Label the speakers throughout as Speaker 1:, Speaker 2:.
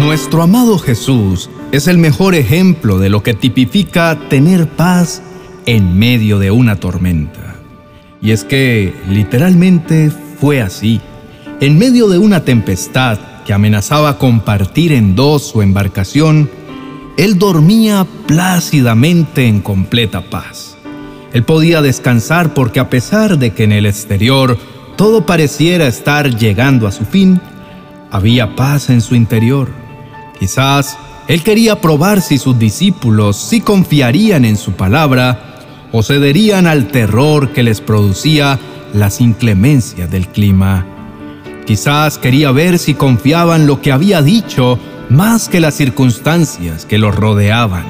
Speaker 1: Nuestro amado Jesús es el mejor ejemplo de lo que tipifica tener paz en medio de una tormenta. Y es que literalmente fue así. En medio de una tempestad que amenazaba compartir en dos su embarcación, él dormía plácidamente en completa paz. Él podía descansar porque a pesar de que en el exterior todo pareciera estar llegando a su fin, había paz en su interior. Quizás él quería probar si sus discípulos sí confiarían en su palabra o cederían al terror que les producía las inclemencias del clima. Quizás quería ver si confiaban lo que había dicho más que las circunstancias que los rodeaban.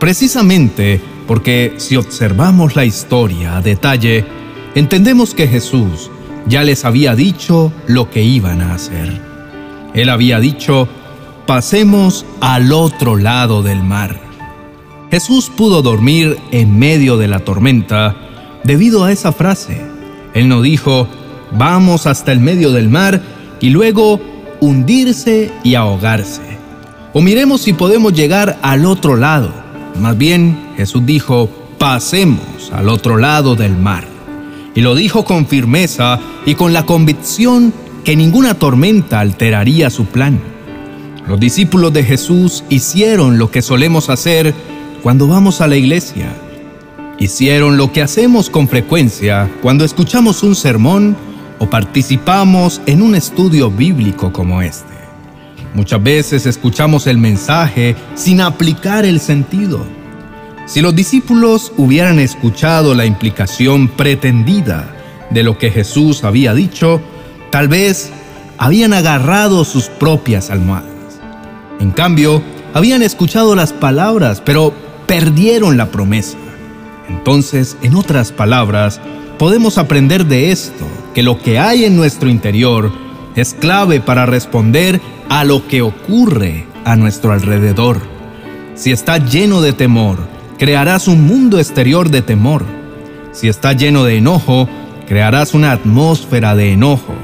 Speaker 1: Precisamente porque si observamos la historia a detalle, entendemos que Jesús ya les había dicho lo que iban a hacer. Él había dicho, pasemos al otro lado del mar. Jesús pudo dormir en medio de la tormenta debido a esa frase. Él no dijo, vamos hasta el medio del mar y luego hundirse y ahogarse. O miremos si podemos llegar al otro lado. Más bien, Jesús dijo, pasemos al otro lado del mar. Y lo dijo con firmeza y con la convicción que ninguna tormenta alteraría su plan. Los discípulos de Jesús hicieron lo que solemos hacer cuando vamos a la iglesia. Hicieron lo que hacemos con frecuencia cuando escuchamos un sermón o participamos en un estudio bíblico como este. Muchas veces escuchamos el mensaje sin aplicar el sentido. Si los discípulos hubieran escuchado la implicación pretendida de lo que Jesús había dicho, tal vez habían agarrado sus propias almohadas. En cambio, habían escuchado las palabras, pero perdieron la promesa. Entonces, en otras palabras, podemos aprender de esto, que lo que hay en nuestro interior es clave para responder a lo que ocurre a nuestro alrededor. Si está lleno de temor, crearás un mundo exterior de temor. Si está lleno de enojo, crearás una atmósfera de enojo.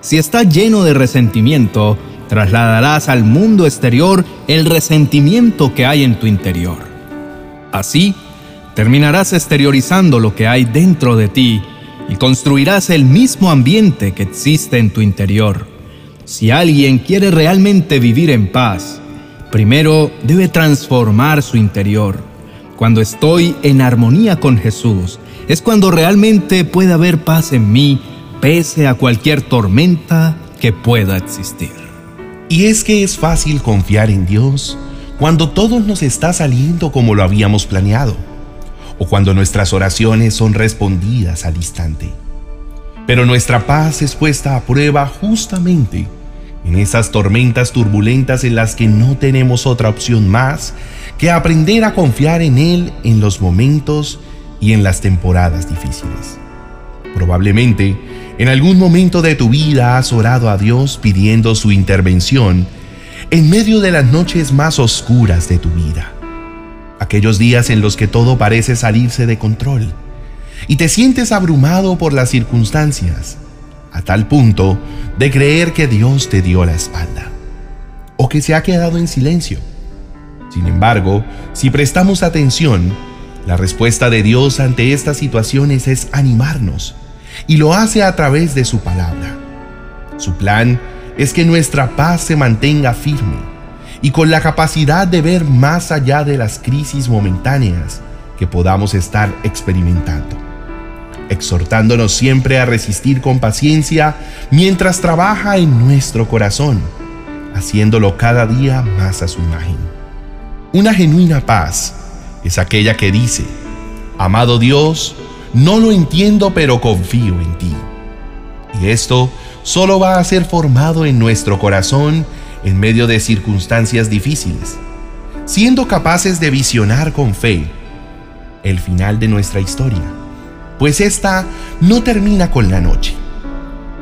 Speaker 1: Si está lleno de resentimiento, trasladarás al mundo exterior el resentimiento que hay en tu interior. Así, terminarás exteriorizando lo que hay dentro de ti y construirás el mismo ambiente que existe en tu interior. Si alguien quiere realmente vivir en paz, primero debe transformar su interior. Cuando estoy en armonía con Jesús, es cuando realmente puede haber paz en mí, pese a cualquier tormenta que pueda existir.
Speaker 2: Y es que es fácil confiar en Dios cuando todo nos está saliendo como lo habíamos planeado o cuando nuestras oraciones son respondidas al instante. Pero nuestra paz es puesta a prueba justamente en esas tormentas turbulentas en las que no tenemos otra opción más que aprender a confiar en Él en los momentos y en las temporadas difíciles. Probablemente en algún momento de tu vida has orado a Dios pidiendo su intervención en medio de las noches más oscuras de tu vida aquellos días en los que todo parece salirse de control y te sientes abrumado por las circunstancias, a tal punto de creer que Dios te dio la espalda o que se ha quedado en silencio. Sin embargo, si prestamos atención, la respuesta de Dios ante estas situaciones es animarnos y lo hace a través de su palabra. Su plan es que nuestra paz se mantenga firme y con la capacidad de ver más allá de las crisis momentáneas que podamos estar experimentando, exhortándonos siempre a resistir con paciencia mientras trabaja en nuestro corazón, haciéndolo cada día más a su imagen. Una genuina paz es aquella que dice, amado Dios, no lo entiendo pero confío en ti. Y esto solo va a ser formado en nuestro corazón en medio de circunstancias difíciles, siendo capaces de visionar con fe el final de nuestra historia, pues esta no termina con la noche.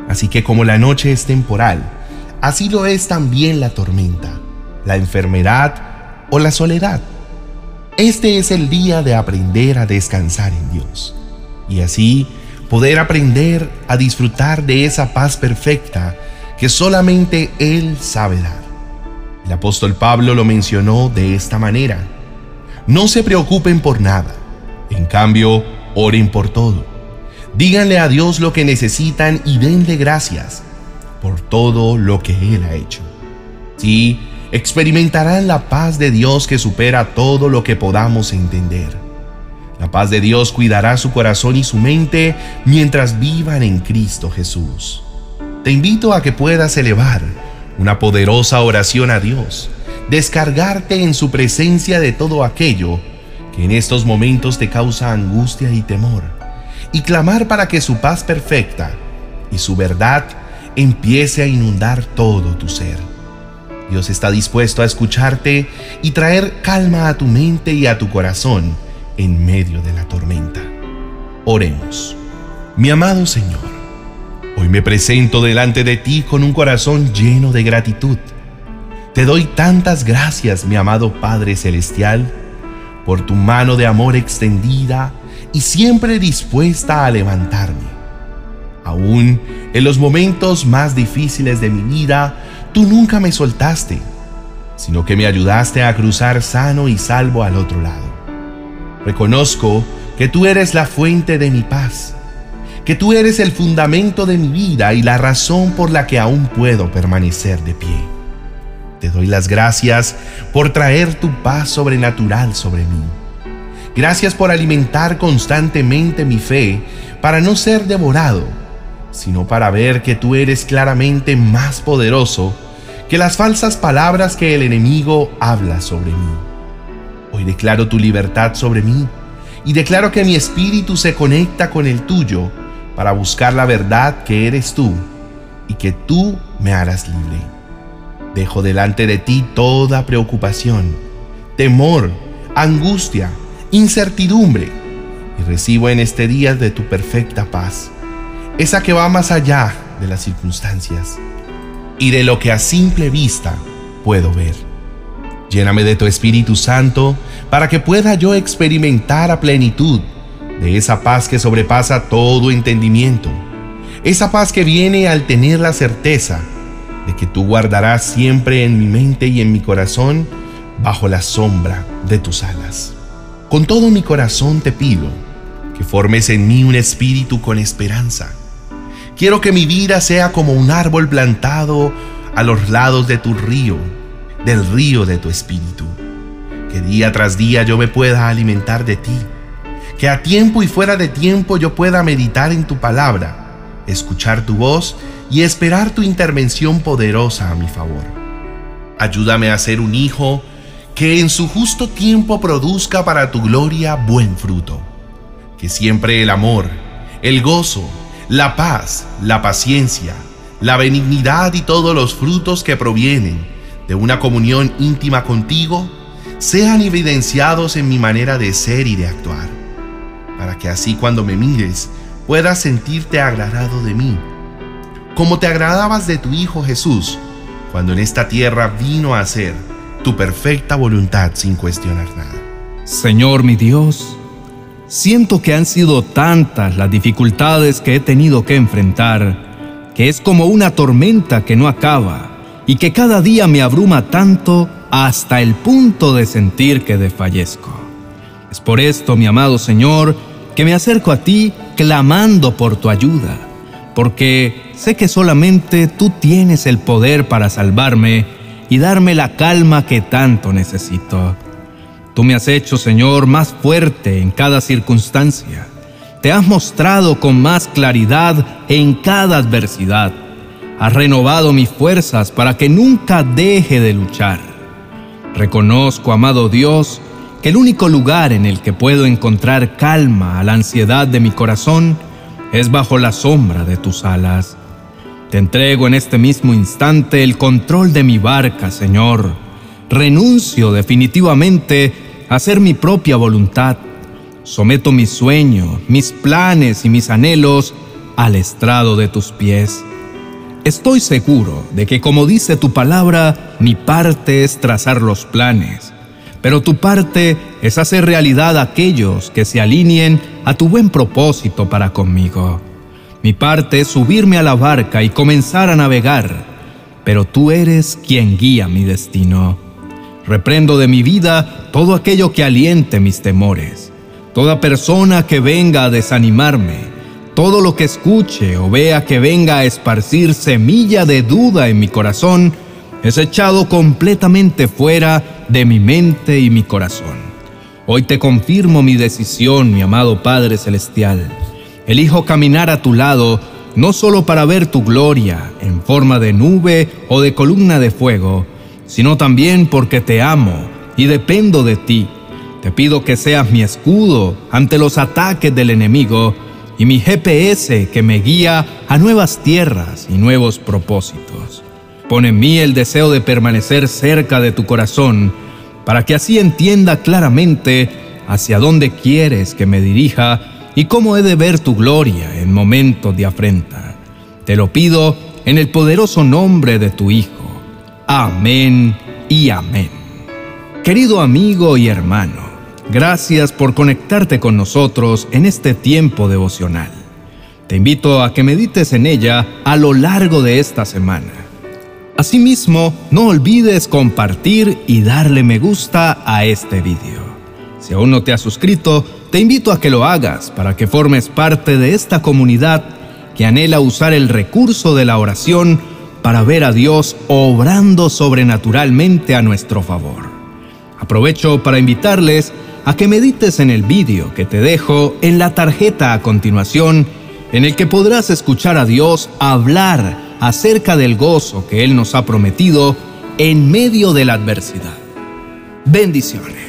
Speaker 2: Así que como la noche es temporal, así lo es también la tormenta, la enfermedad o la soledad. Este es el día de aprender a descansar en Dios y así poder aprender a disfrutar de esa paz perfecta que solamente Él sabe dar. El apóstol Pablo lo mencionó de esta manera. No se preocupen por nada, en cambio, oren por todo. Díganle a Dios lo que necesitan y denle gracias por todo lo que Él ha hecho. Sí, experimentarán la paz de Dios que supera todo lo que podamos entender. La paz de Dios cuidará su corazón y su mente mientras vivan en Cristo Jesús. Te invito a que puedas elevar una poderosa oración a Dios, descargarte en su presencia de todo aquello que en estos momentos te causa angustia y temor, y clamar para que su paz perfecta y su verdad empiece a inundar todo tu ser. Dios está dispuesto a escucharte y traer calma a tu mente y a tu corazón en medio de la tormenta. Oremos. Mi amado Señor, hoy me presento delante de ti con un corazón lleno de gratitud. Te doy tantas gracias, mi amado Padre Celestial, por tu mano de amor extendida y siempre dispuesta a levantarme. Aún en los momentos más difíciles de mi vida, tú nunca me soltaste, sino que me ayudaste a cruzar sano y salvo al otro lado. Reconozco que tú eres la fuente de mi paz, que tú eres el fundamento de mi vida y la razón por la que aún puedo permanecer de pie. Te doy las gracias por traer tu paz sobrenatural sobre mí. Gracias por alimentar constantemente mi fe para no ser devorado, sino para ver que tú eres claramente más poderoso que las falsas palabras que el enemigo habla sobre mí. Hoy declaro tu libertad sobre mí y declaro que mi espíritu se conecta con el tuyo para buscar la verdad que eres tú y que tú me harás libre. Dejo delante de ti toda preocupación, temor, angustia, incertidumbre y recibo en este día de tu perfecta paz, esa que va más allá de las circunstancias y de lo que a simple vista puedo ver. Lléname de tu Espíritu Santo para que pueda yo experimentar a plenitud de esa paz que sobrepasa todo entendimiento. Esa paz que viene al tener la certeza de que tú guardarás siempre en mi mente y en mi corazón bajo la sombra de tus alas. Con todo mi corazón te pido que formes en mí un espíritu con esperanza Quiero que mi vida sea como un árbol plantado a los lados de tu río, del río de tu espíritu. Que día tras día yo me pueda alimentar de ti. Que a tiempo y fuera de tiempo yo pueda meditar en tu palabra, escuchar tu voz y esperar tu intervención poderosa a mi favor. Ayúdame a ser un hijo que en su justo tiempo produzca para tu gloria buen fruto. Que siempre el amor, el gozo, la paz, la paciencia, la benignidad y todos los frutos que provienen de una comunión íntima contigo sean evidenciados en mi manera de ser y de actuar, para que así cuando me mires puedas sentirte agradado de mí, como te agradabas de tu Hijo Jesús, cuando en esta tierra vino a hacer tu perfecta voluntad sin cuestionar nada.
Speaker 1: Señor mi Dios, Siento que han sido tantas las dificultades que he tenido que enfrentar, que es como una tormenta que no acaba y que cada día me abruma tanto hasta el punto de sentir que desfallezco. Es por esto, mi amado Señor, que me acerco a ti clamando por tu ayuda, porque sé que solamente tú tienes el poder para salvarme y darme la calma que tanto necesito. Tú me has hecho, Señor, más fuerte en cada circunstancia. Te has mostrado con más claridad en cada adversidad. Has renovado mis fuerzas para que nunca deje de luchar. Reconozco, amado Dios, que el único lugar en el que puedo encontrar calma a la ansiedad de mi corazón es bajo la sombra de tus alas. Te entrego en este mismo instante el control de mi barca, Señor. Renuncio definitivamente hacer mi propia voluntad. Someto mis sueños, mis planes y mis anhelos al estrado de tus pies. Estoy seguro de que como dice tu palabra, mi parte es trazar los planes, pero tu parte es hacer realidad aquellos que se alineen a tu buen propósito para conmigo. Mi parte es subirme a la barca y comenzar a navegar. pero tú eres quien guía mi destino. Reprendo de mi vida todo aquello que aliente mis temores, toda persona que venga a desanimarme, todo lo que escuche o vea que venga a esparcir semilla de duda en mi corazón, es echado completamente fuera de mi mente y mi corazón. Hoy te confirmo mi decisión, mi amado Padre Celestial. Elijo caminar a tu lado no solo para ver tu gloria en forma de nube o de columna de fuego, sino también porque te amo y dependo de ti. Te pido que seas mi escudo ante los ataques del enemigo y mi GPS que me guía a nuevas tierras y nuevos propósitos. Pon en mí el deseo de permanecer cerca de tu corazón para que así entienda claramente hacia dónde quieres que me dirija y cómo he de ver tu gloria en momentos de afrenta. Te lo pido en el poderoso nombre de tu Hijo. Amén y amén. Querido amigo y hermano, gracias por conectarte con nosotros en este tiempo devocional. Te invito a que medites en ella a lo largo de esta semana. Asimismo, no olvides compartir y darle me gusta a este video. Si aún no te has suscrito, te invito a que lo hagas para que formes parte de esta comunidad que anhela usar el recurso de la oración para ver a Dios obrando sobrenaturalmente a nuestro favor. Aprovecho para invitarles a que medites en el vídeo que te dejo en la tarjeta a continuación, en el que podrás escuchar a Dios hablar acerca del gozo que Él nos ha prometido en medio de la adversidad. Bendiciones.